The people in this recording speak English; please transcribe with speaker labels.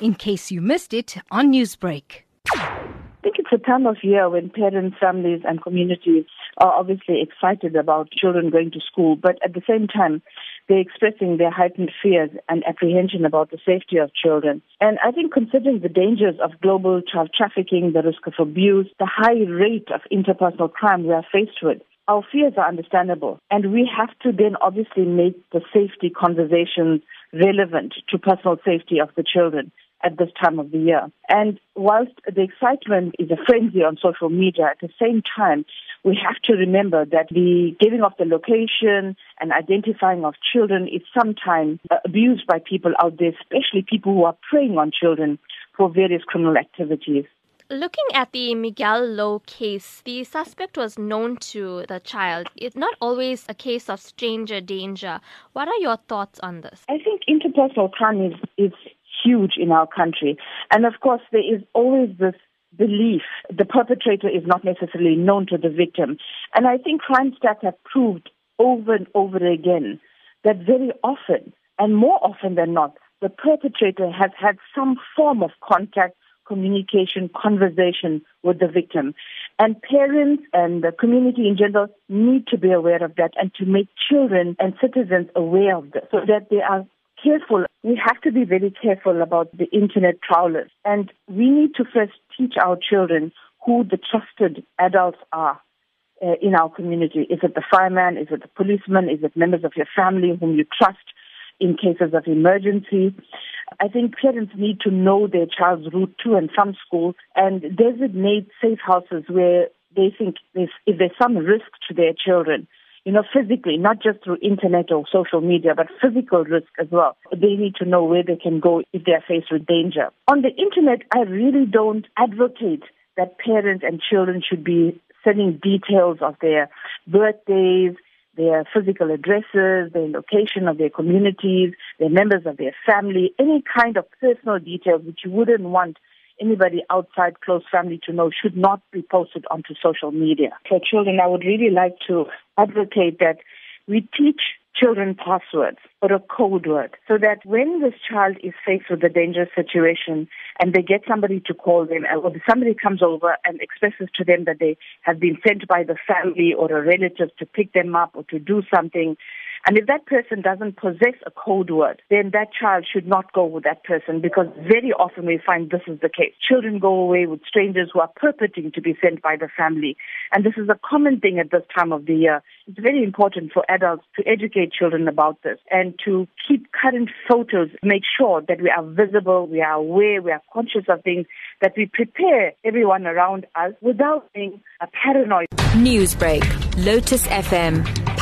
Speaker 1: in case you missed it on Newsbreak.
Speaker 2: I think it's a time of year when parents, families, and communities are obviously excited about children going to school, but at the same time, they're expressing their heightened fears and apprehension about the safety of children. And I think considering the dangers of global child trafficking, the risk of abuse, the high rate of interpersonal crime we are faced with, our fears are understandable. And we have to then obviously make the safety conversations relevant to personal safety of the children at this time of the year. And whilst the excitement is a frenzy on social media, at the same time, we have to remember that the giving of the location and identifying of children is sometimes uh, abused by people out there, especially people who are preying on children for various criminal activities.
Speaker 3: Looking at the Miguel Lowe case, the suspect was known to the child. It's not always a case of stranger danger. What are your thoughts on this?
Speaker 2: I think interpersonal crime is, is huge in our country. And of course, there is always this belief the perpetrator is not necessarily known to the victim. And I think crime stats have proved over and over again that very often, and more often than not, the perpetrator has had some form of contact, communication, conversation with the victim. And parents and the community in general need to be aware of that and to make children and citizens aware of this so that they are careful. We have to be very careful about the internet prowlers. And we need to first teach our children who the trusted adults are uh, in our community. Is it the fireman? Is it the policeman? Is it members of your family whom you trust in cases of emergency? I think parents need to know their child's route to and from school and designate safe houses where they think if there's some risk to their children, you know, physically, not just through internet or social media, but physical risk as well. They need to know where they can go if they are faced with danger. On the internet, I really don't advocate that parents and children should be sending details of their birthdays, their physical addresses, their location of their communities, their members of their family, any kind of personal details which you wouldn't want anybody outside close family to know should not be posted onto social media. For children, I would really like to advocate that we teach children passwords or a code word so that when this child is faced with a dangerous situation and they get somebody to call them uh, or somebody comes over and expresses to them that they have been sent by the family or a relative to pick them up or to do something and if that person doesn't possess a code word, then that child should not go with that person because very often we find this is the case. Children go away with strangers who are purporting to be sent by the family. And this is a common thing at this time of the year. It's very important for adults to educate children about this and to keep current photos, make sure that we are visible, we are aware, we are conscious of things, that we prepare everyone around us without being a paranoid.
Speaker 4: Newsbreak, Lotus FM,